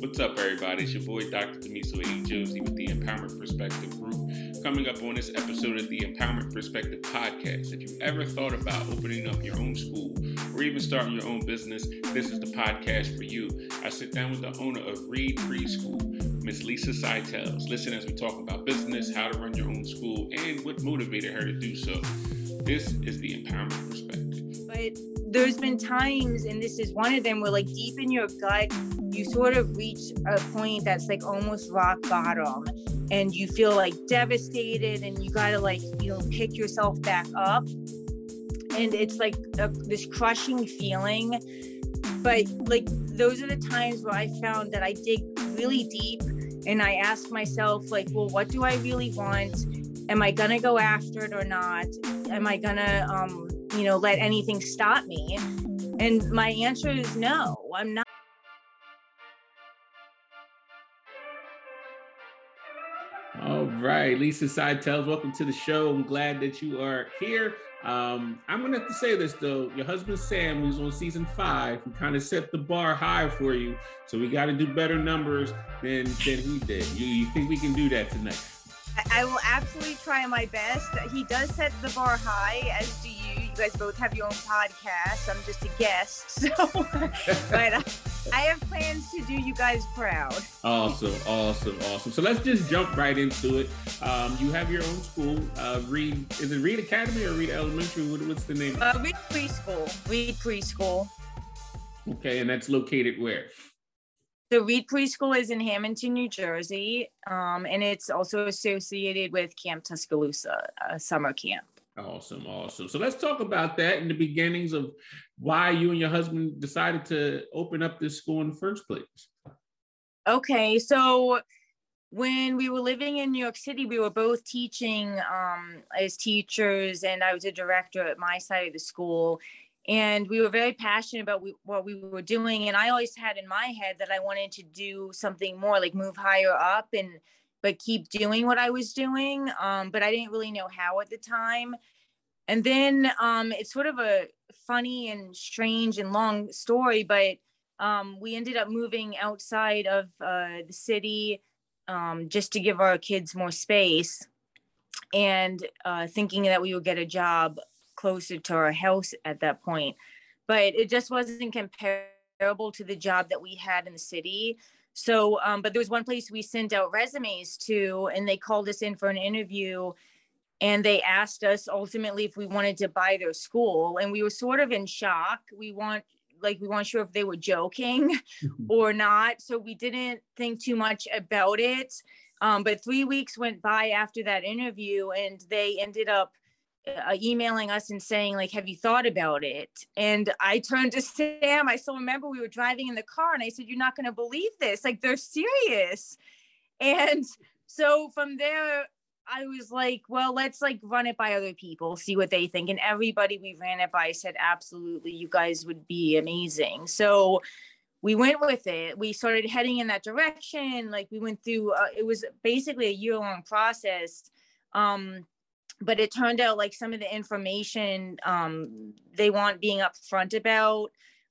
What's up, everybody? It's your boy, Dr. Damiso A. Josey with the Empowerment Perspective Group. Coming up on this episode of the Empowerment Perspective Podcast. If you've ever thought about opening up your own school or even starting your own business, this is the podcast for you. I sit down with the owner of READ Preschool, Miss Lisa Seitles. Listen as we talk about business, how to run your own school, and what motivated her to do so. This is the Empowerment Perspective. But there's been times, and this is one of them, where like deep in your gut, you sort of reach a point that's like almost rock bottom and you feel like devastated and you got to like you know pick yourself back up. And it's like a, this crushing feeling. But like those are the times where i found that i dig really deep and i ask myself like well what do i really want? Am i gonna go after it or not? Am i gonna um you know let anything stop me and my answer is no i'm not All right, Lisa Seitles, welcome to the show. I'm glad that you are here. Um, I'm gonna have to say this though. Your husband Sam, who's on season five, who kind of set the bar high for you. So we got to do better numbers than than he did. You, you think we can do that tonight? I will absolutely try my best. He does set the bar high, as do you. Guys both have your own podcast. I'm just a guest, so but uh, I have plans to do you guys proud. Awesome, awesome, awesome. So let's just jump right into it. Um, you have your own school. Uh, READ is it READ Academy or READ Elementary? What, what's the name? Uh, READ Preschool. READ Preschool. Okay, and that's located where? The READ Preschool is in Hamilton, New Jersey, um, and it's also associated with Camp Tuscaloosa, a summer camp. Awesome, awesome. So let's talk about that in the beginnings of why you and your husband decided to open up this school in the first place. Okay, so when we were living in New York City, we were both teaching um, as teachers, and I was a director at my side of the school. And we were very passionate about we, what we were doing. And I always had in my head that I wanted to do something more, like move higher up and but keep doing what I was doing. Um, but I didn't really know how at the time. And then um, it's sort of a funny and strange and long story, but um, we ended up moving outside of uh, the city um, just to give our kids more space and uh, thinking that we would get a job closer to our house at that point. But it just wasn't comparable to the job that we had in the city. So, um, but there was one place we sent out resumes to, and they called us in for an interview and they asked us ultimately if we wanted to buy their school and we were sort of in shock. We want like we weren't sure if they were joking or not so we didn't think too much about it. Um, but three weeks went by after that interview and they ended up uh, emailing us and saying like have you thought about it and i turned to sam i still remember we were driving in the car and i said you're not going to believe this like they're serious and so from there I was like, well, let's like run it by other people, see what they think. And everybody we ran it by said, absolutely, you guys would be amazing. So we went with it. We started heading in that direction. Like we went through, uh, it was basically a year long process. Um, but it turned out like some of the information um, they want being upfront about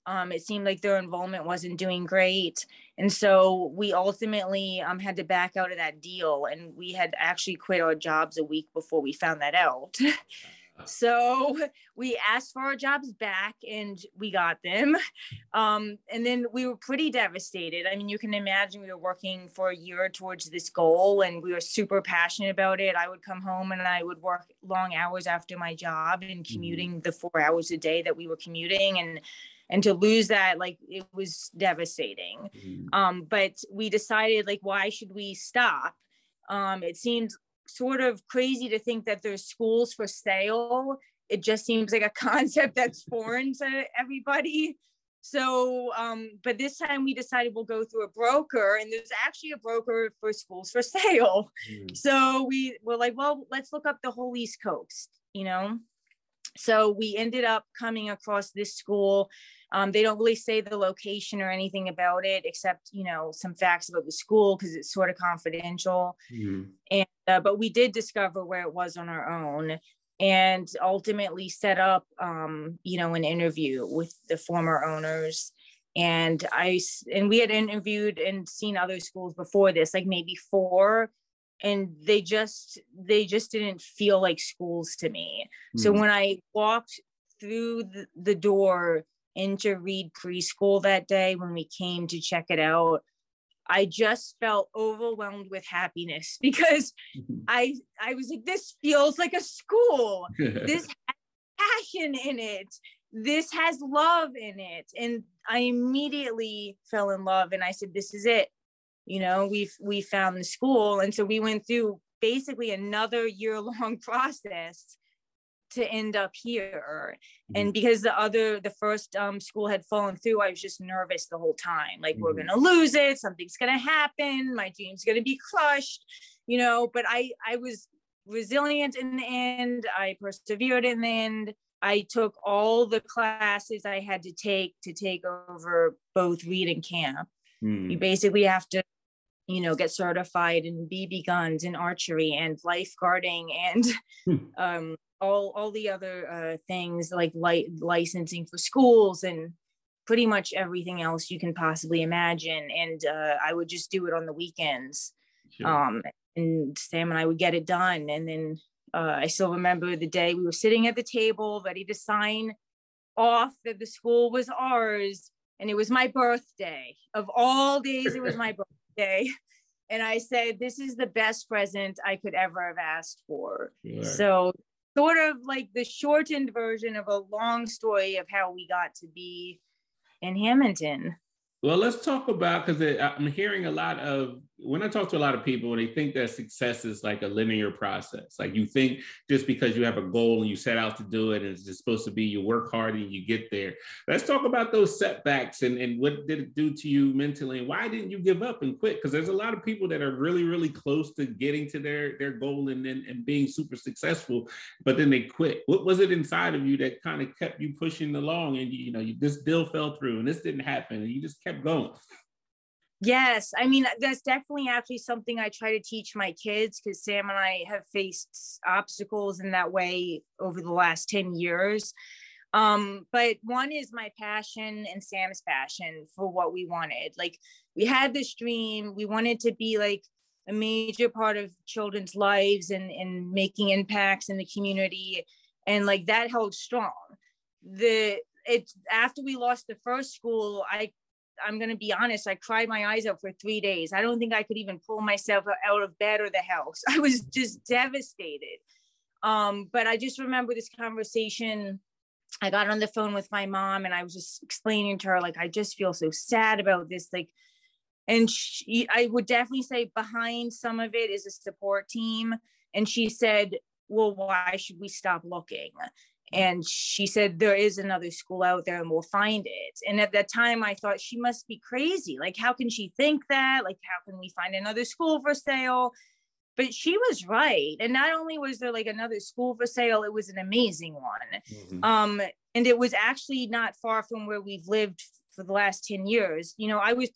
um, it seemed like their involvement wasn't doing great. And so we ultimately um, had to back out of that deal. And we had actually quit our jobs a week before we found that out. so we asked for our jobs back and we got them. Um, and then we were pretty devastated. I mean, you can imagine we were working for a year towards this goal and we were super passionate about it. I would come home and I would work long hours after my job and mm-hmm. commuting mm-hmm. the four hours a day that we were commuting. And and to lose that like it was devastating mm-hmm. um but we decided like why should we stop um it seemed sort of crazy to think that there's schools for sale. It just seems like a concept that's foreign to everybody. So um but this time we decided we'll go through a broker and there's actually a broker for schools for sale. Mm. so we were like well let's look up the whole east coast you know? So we ended up coming across this school um, they don't really say the location or anything about it, except you know some facts about the school because it's sort of confidential. Mm-hmm. And uh, but we did discover where it was on our own, and ultimately set up um, you know an interview with the former owners. and I and we had interviewed and seen other schools before this, like maybe four, and they just they just didn't feel like schools to me. Mm. So when I walked through the, the door into READ Preschool that day when we came to check it out, I just felt overwhelmed with happiness because mm-hmm. I I was like, this feels like a school. this has passion in it. This has love in it. And I immediately fell in love and I said, this is it. You know, we've we found the school. And so we went through basically another year long process to end up here and mm-hmm. because the other the first um, school had fallen through i was just nervous the whole time like mm-hmm. we're gonna lose it something's gonna happen my dream's gonna be crushed you know but i i was resilient in the end i persevered in the end i took all the classes i had to take to take over both READ and camp mm. you basically have to you know get certified in bb guns and archery and lifeguarding and hmm. um, all all the other uh, things like li- licensing for schools and pretty much everything else you can possibly imagine. And uh, I would just do it on the weekends. Sure. Um, and Sam and I would get it done. And then uh, I still remember the day we were sitting at the table, ready to sign off that the school was ours. And it was my birthday. Of all days, it was my birthday. And I said, This is the best present I could ever have asked for. Sure. So sort of like the shortened version of a long story of how we got to be in Hamilton. Well, let's talk about because I'm hearing a lot of when I talk to a lot of people, they think that success is like a linear process. Like you think just because you have a goal and you set out to do it, and it's just supposed to be you work hard and you get there. Let's talk about those setbacks and, and what did it do to you mentally, and why didn't you give up and quit? Because there's a lot of people that are really, really close to getting to their their goal and, and and being super successful, but then they quit. What was it inside of you that kind of kept you pushing along? And you, you know, you, this deal fell through and this didn't happen, and you just kept going. Yes, I mean that's definitely actually something I try to teach my kids because Sam and I have faced obstacles in that way over the last 10 years. Um, but one is my passion and Sam's passion for what we wanted. Like we had this dream, we wanted to be like a major part of children's lives and, and making impacts in the community. And like that held strong. The it's after we lost the first school, I I'm going to be honest, I cried my eyes out for three days. I don't think I could even pull myself out of bed or the house. I was just devastated. Um, but I just remember this conversation. I got on the phone with my mom and I was just explaining to her, like, I just feel so sad about this. Like, and she, I would definitely say behind some of it is a support team. And she said, well, why should we stop looking? And she said there is another school out there and we'll find it. And at that time i thought she must be crazy. Like how can she think that? Like how can we find another school for sale? But she was right. And not only was there like another school for sale it was an amazing one. Mm-hmm. um and it was actually not far from where we've lived for the last 10 years. You know i was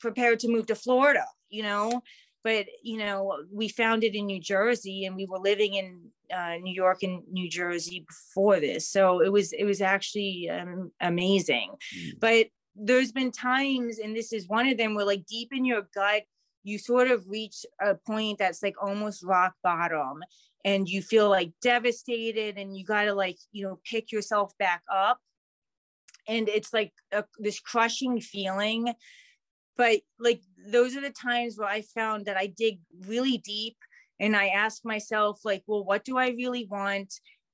prepared to move to florida you know but you know we found it in new jersey and we were living in uh, new york and new jersey before this. So it was it was actually um, amazing. Mm. but there's been times and this is one of them where like deep in your gut you sort of reach a point that's like almost rock bottom and you feel like devastated and you got to like you know pick yourself back up. And it's like a, this crushing feeling but like those are the times where i found that i dig really deep and i ask myself like well what do i really want?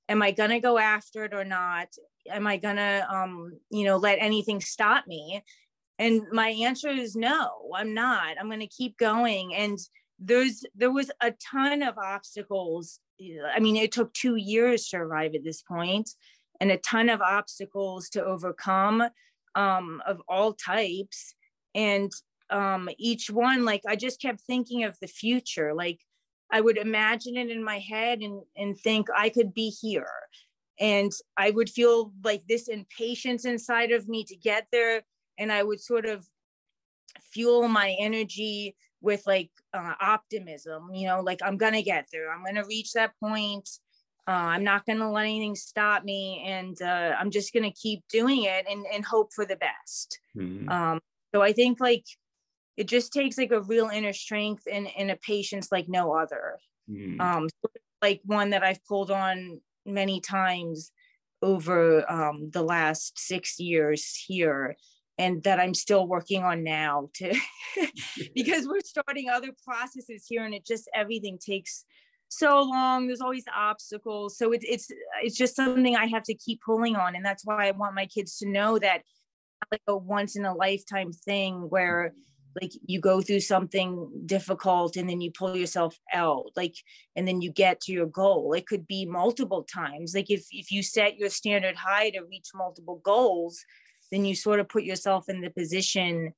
Am i going to go after it or not? Am i going to um you know let anything stop me? And my answer is no i'm not. I'm going to keep going. And there's there was a ton of obstacles. I mean it took 2 years to arrive at this point and a ton of obstacles to overcome um, of all types and um, each one like i just kept thinking of the future like i would imagine it in my head and, and think i could be here. And i would feel like this impatience inside of me to get there and i would sort of fuel my energy with like uh, optimism you know like i'm gonna get there. I'm gonna reach that point. Uh, i'm not going to let anything stop me and uh, i'm just going to keep doing it and, and hope for the best. Mm-hmm. um, so i think like it just takes like a real inner strength and, and a patience like no other. Mm-hmm. um, like one that i've pulled on many times over um, the last six years here and that I'm still working on now to because we're starting other processes here and it just everything takes so long. There's always obstacles. So it, it's it's just something I have to keep pulling on and that's why I want my kids to know that like a once in a lifetime thing where like you go through something difficult and then you pull yourself out like and then you get to your goal. It could be multiple times. Like if if you set your standard high to reach multiple goals then you sort of put yourself in the position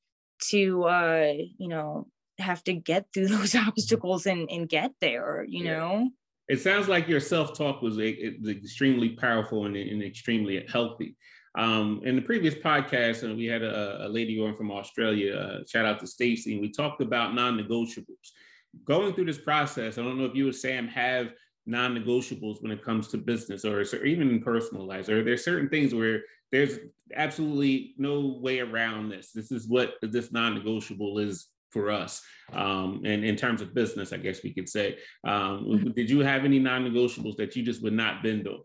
to uh you know have to get through those obstacles and and get there you yeah. know? It sounds like your self-talk was a, extremely powerful and, and extremely healthy um, in the previous podcast, and we had a, a lady on from Australia, uh, shout out to Stacy, and we talked about non-negotiables. Going through this process, I don't know if you or Sam have non-negotiables when it comes to business or, or even in personal lives. Are there certain things where there's absolutely no way around this? This is what this non-negotiable is for us. Um, and in terms of business, I guess we could say. Um, mm-hmm. did you have any non-negotiables that you just would not bend off?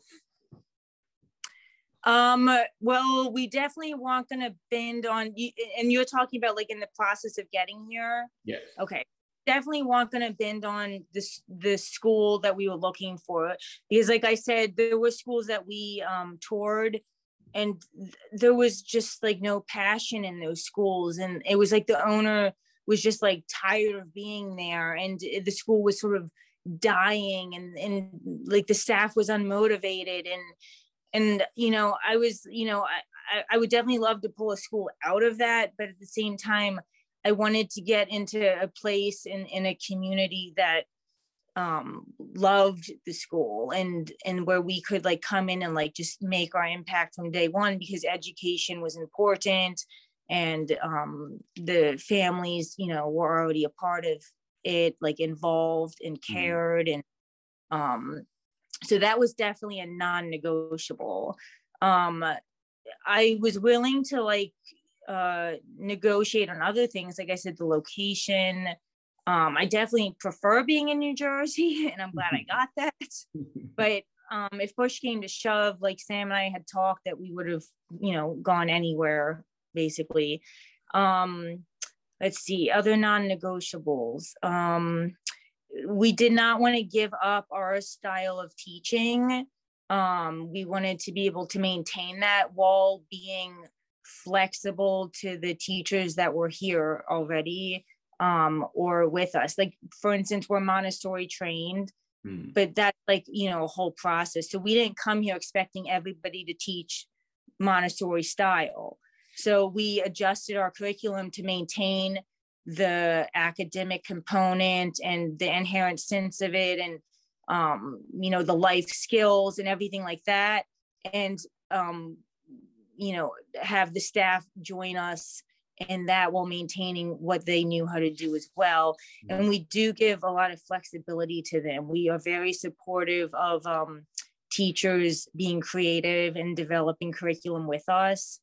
Um, well, we definitely weren't going to bend on you. And you're talking about like in the process of getting here. Yes. Okay. Definitely weren't going to bend on this the school that we were looking for because, like I said, there were schools that we um, toured, and th- there was just like no passion in those schools, and it was like the owner was just like tired of being there, and the school was sort of dying, and and like the staff was unmotivated, and and you know i was you know I, I would definitely love to pull a school out of that but at the same time i wanted to get into a place in, in a community that um loved the school and and where we could like come in and like just make our impact from day one because education was important and um the families you know were already a part of it like involved and mm-hmm. cared and um so that was definitely a non-negotiable. Um i was willing to like uh negotiate on other things like i said the location. Um i definitely prefer being in new jersey and i'm glad i got that. But um if push came to shove like sam and i had talked that we would have you know gone anywhere basically. Um let's see other non-negotiables. Um we did not want to give up our style of teaching. Um, we wanted to be able to maintain that while being flexible to the teachers that were here already um, or with us. Like, for instance, we're Montessori trained, mm. but that's like, you know, a whole process. So we didn't come here expecting everybody to teach Montessori style. So we adjusted our curriculum to maintain the academic component and the inherent sense of it and um, you know the life skills and everything like that. And um, you know have the staff join us in that while maintaining what they knew how to do as well. And we do give a lot of flexibility to them. We are very supportive of um, teachers being creative and developing curriculum with us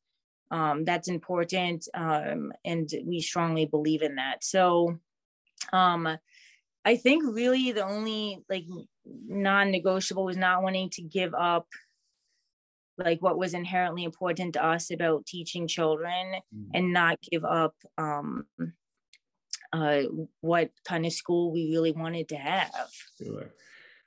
um, that's important um, and we strongly believe in that so um, i think really the only like non-negotiable was not wanting to give up like what was inherently important to us about teaching children mm-hmm. and not give up um, uh, what kind of school we really wanted to have sure.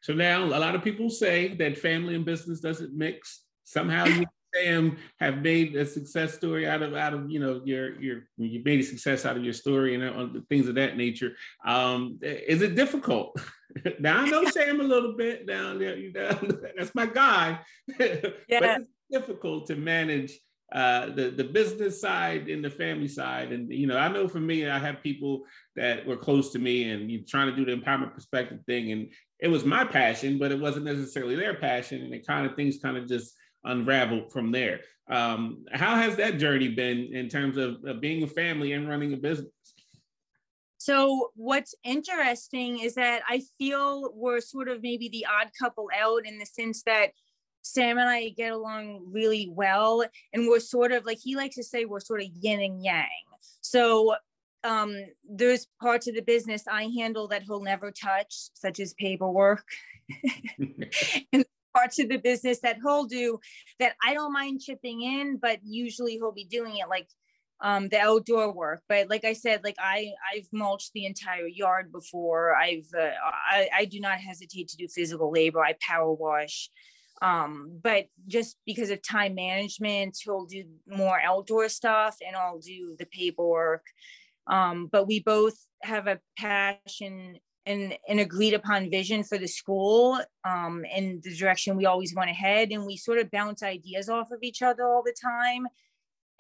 so now a lot of people say that family and business doesn't mix somehow you Sam have made a success story out of out of you know your your you made a success out of your story and uh, things of that nature. Um, is it difficult? now I know Sam a little bit down there. You know, that's my guy. Yeah. but it's difficult to manage uh, the the business side and the family side. And you know, I know for me, I have people that were close to me and you trying to do the empowerment perspective thing, and it was my passion, but it wasn't necessarily their passion, and it kind of things kind of just unraveled from there. Um, how has that journey been in terms of, of being a family and running a business? So what's interesting is that I feel we're sort of maybe the odd couple out in the sense that Sam and I get along really well. And we're sort of like he likes to say we're sort of yin and yang. So um, there's parts of the business I handle that he'll never touch, such as paperwork. and parts of the business that he'll do that I don't mind chipping in, but usually he'll be doing it like um, the outdoor work. But like I said, like I I've mulched the entire yard before. I've uh, I, I do not hesitate to do physical labor. I power wash. Um, but just because of time management, he'll do more outdoor stuff and I'll do the paperwork. Um, but we both have a passion and an agreed upon vision for the school um, and the direction we always want to head. And we sort of bounce ideas off of each other all the time.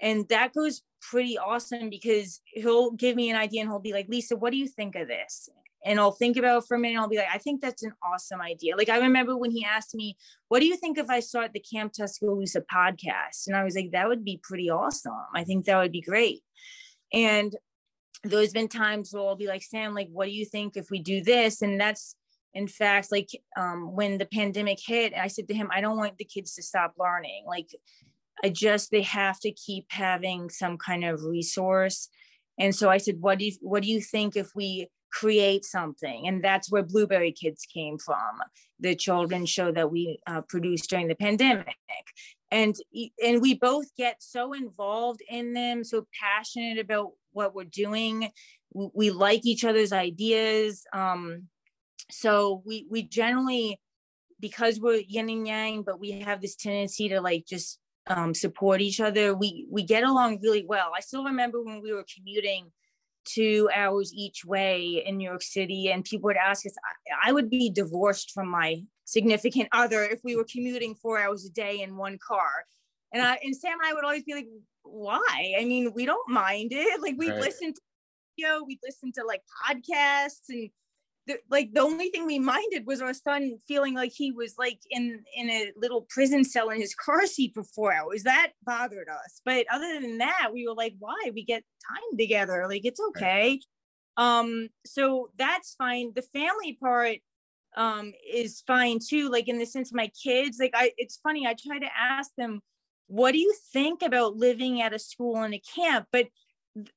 And that goes pretty awesome because he'll give me an idea and he'll be like, Lisa, what do you think of this? And I'll think about it for a minute. I'll be like, I think that's an awesome idea. Like I remember when he asked me, what do you think if I start the Camp Tuscaloosa podcast? And I was like, that would be pretty awesome. I think that would be great. And there's been times where I'll be like, Sam, like, what do you think if we do this? And that's in fact, like um, when the pandemic hit, I said to him, I don't want the kids to stop learning. Like I just they have to keep having some kind of resource. And so I said, what do you what do you think if we create something? And that's where Blueberry Kids came from, the children's show that we uh, produced during the pandemic. And and we both get so involved in them, so passionate about what we're doing. We, like each other's ideas. Um, so we we generally because we're yin and yang, but we have this tendency to like just um, support each other. We we get along really well. I still remember when we were commuting two hours each way in New York City, and people would ask us. I, I would be divorced from my significant other if we were commuting four hours a day in one car. And I and Sam and I would always be like, "Why? I mean, we don't mind it. Like we right. listen to we listen to like podcasts and the, like the only thing we minded was our son feeling like he was like in in a little prison cell in his car seat for four hours. That bothered us. But other than that we were like why? We get time together. Like it's okay. Um so that's fine. The family part um is fine too like in the sense my kids. Like i it's funny i try to ask them what do you think about living at a school and a camp but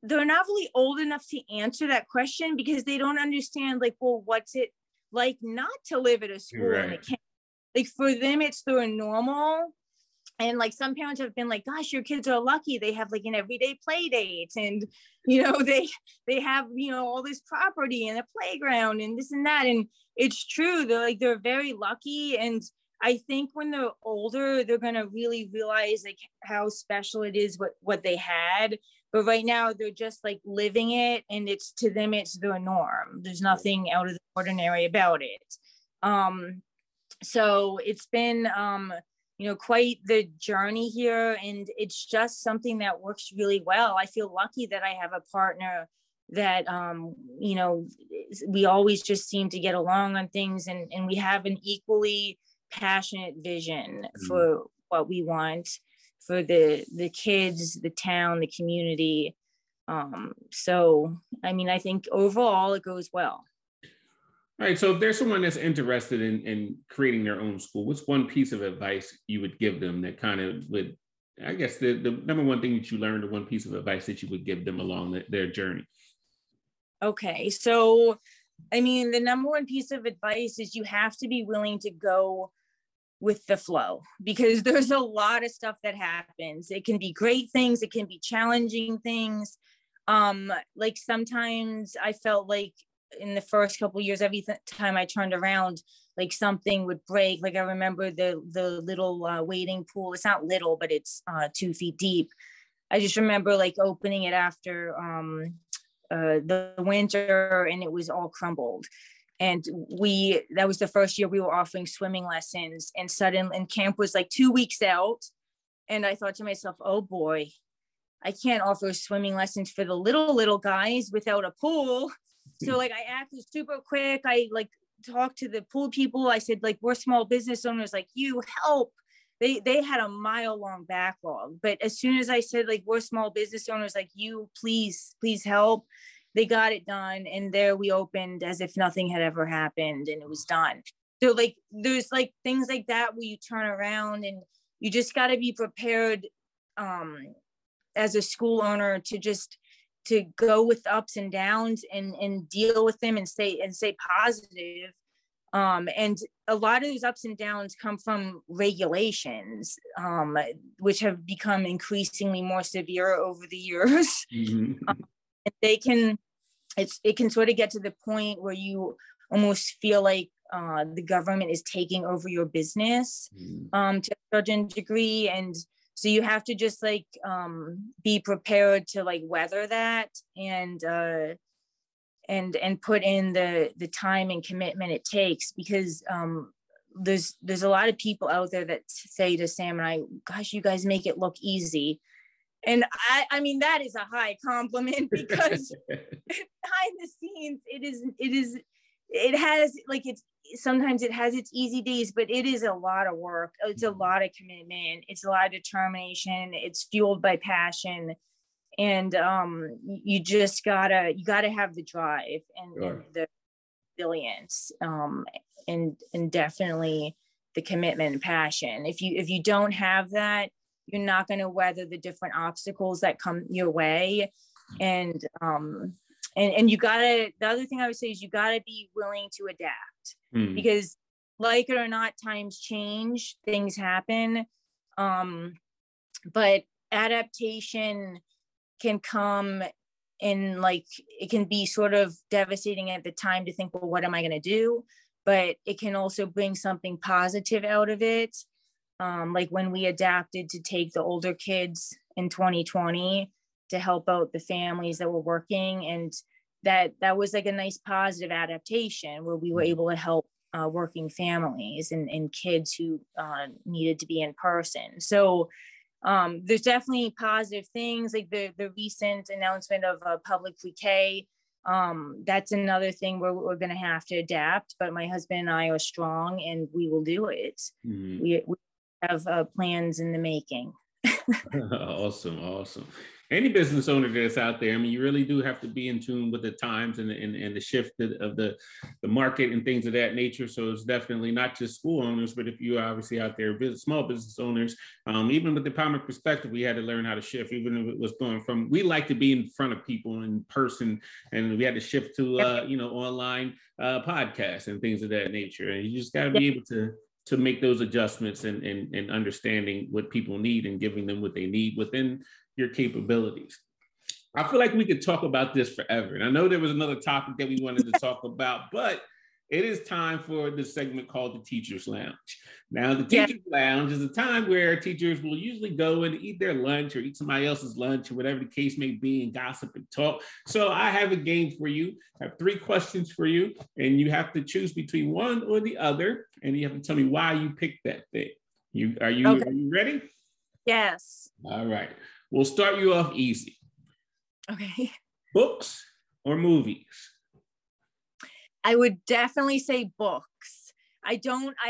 they're not really old enough to answer that question because they don't understand like well what's it like not to live at a school right. and a camp? like for them it's their normal and like some parents have been like gosh your kids are lucky they have like an everyday play date and you know they they have you know all this property and a playground and this and that and it's true they're like they're very lucky and i think when they're older they're going to really realize like how special it is what what they had but right now they're just like living it and it's to them it's the norm. There's nothing out of the ordinary about it. Um so it's been um you know quite the journey here and it's just something that works really well. I feel lucky that i have a partner that um you know we always just seem to get along on things and and we have an equally passionate vision mm-hmm. for what we want for the the kids, the town, the community. Um, so I mean, I think overall it goes well. All right. So if there's someone that's interested in, in creating their own school, what's one piece of advice you would give them that kind of would, I guess, the, the number one thing that you learned, or one piece of advice that you would give them along the, their journey? Okay. So, I mean, the number one piece of advice is you have to be willing to go with the flow because there's a lot of stuff that happens. It can be great things, it can be challenging things. Um, like sometimes I felt like in the first couple years, every th- time I turned around, like something would break. Like I remember the the little uh, wading pool. It's not little, but it's uh, two feet deep. I just remember like opening it after um, uh, the winter, and it was all crumbled. And we that was the first year we were offering swimming lessons and suddenly and camp was like two weeks out. And i thought to myself oh boy i can't offer swimming lessons for the little little guys without a pool. So like i acted super quick. I like talked to the pool people. I said like we're small business owners. Like you help they they had a mile long backlog but as soon as i said like we're small business owners like you please please help they got it done and there we opened as if nothing had ever happened and it was done. So like there's like things like that where you turn around and you just got to be prepared um as a school owner to just to go with ups and downs and and deal with them and stay and stay positive um, and a lot of these ups and downs come from regulations um, which have become increasingly more severe over the years mm-hmm. um, they can it's it can sort of get to the point where you almost feel like uh, the government is taking over your business mm-hmm. um, to a certain degree and so you have to just like um, be prepared to like weather that and uh, and and put in the the time and commitment it takes because um, there's there's a lot of people out there that say to Sam and I, gosh, you guys make it look easy. And I, I mean, that is a high compliment because behind the scenes, it is, it is, it has like it's sometimes it has its easy days, but it is a lot of work. It's a mm-hmm. lot of commitment. It's a lot of determination. It's fueled by passion. And um, you just gotta you gotta have the drive and, sure. and the resilience um, and and definitely the commitment and passion. If you if you don't have that, you're not going to weather the different obstacles that come your way. And um, and and you gotta the other thing i would say is you gotta be willing to adapt mm. because like it or not times change things happen um but adaptation can come in like it can be sort of devastating at the time to think well what am i going to do? But it can also bring something positive out of it. Um, like when we adapted to take the older kids in 2020 to help out the families that were working and that that was like a nice positive adaptation where we were mm-hmm. able to help uh, working families and, and kids who uh, needed to be in person. So um, there's definitely positive things like the the recent announcement of a public pre-k um, that's another thing where we're going to have to adapt but my husband and i are strong and we will do it. Mm-hmm. we, we have uh, plans in the making. Awesome awesome any business owner that's out there, I mean, you really do have to be in tune with the times and, and, and the shift of the, the market and things of that nature. So it's definitely not just school owners, but if you are obviously out there, small business owners, um, even with the empowerment perspective, we had to learn how to shift, even if it was going from, we like to be in front of people in person and we had to shift to, uh, you know, online uh, podcasts and things of that nature. And you just got to be able to, to make those adjustments and, and, and understanding what people need and giving them what they need within your capabilities. I feel like we could talk about this forever. And I know there was another topic that we wanted to talk about, but it is time for the segment called the Teacher's Lounge. Now, the Teacher's. Lounge is a time where teachers will usually go and eat their lunch or eat somebody else's lunch or whatever the case may be and gossip and talk. So, I have a game for you. I have three questions for you, and you have to choose between one or the other, and you have to tell me why you picked that thing. You are you, okay. are you ready? Yes. All right. We'll start you off easy. Okay. Books or movies? I would definitely say books. I don't, I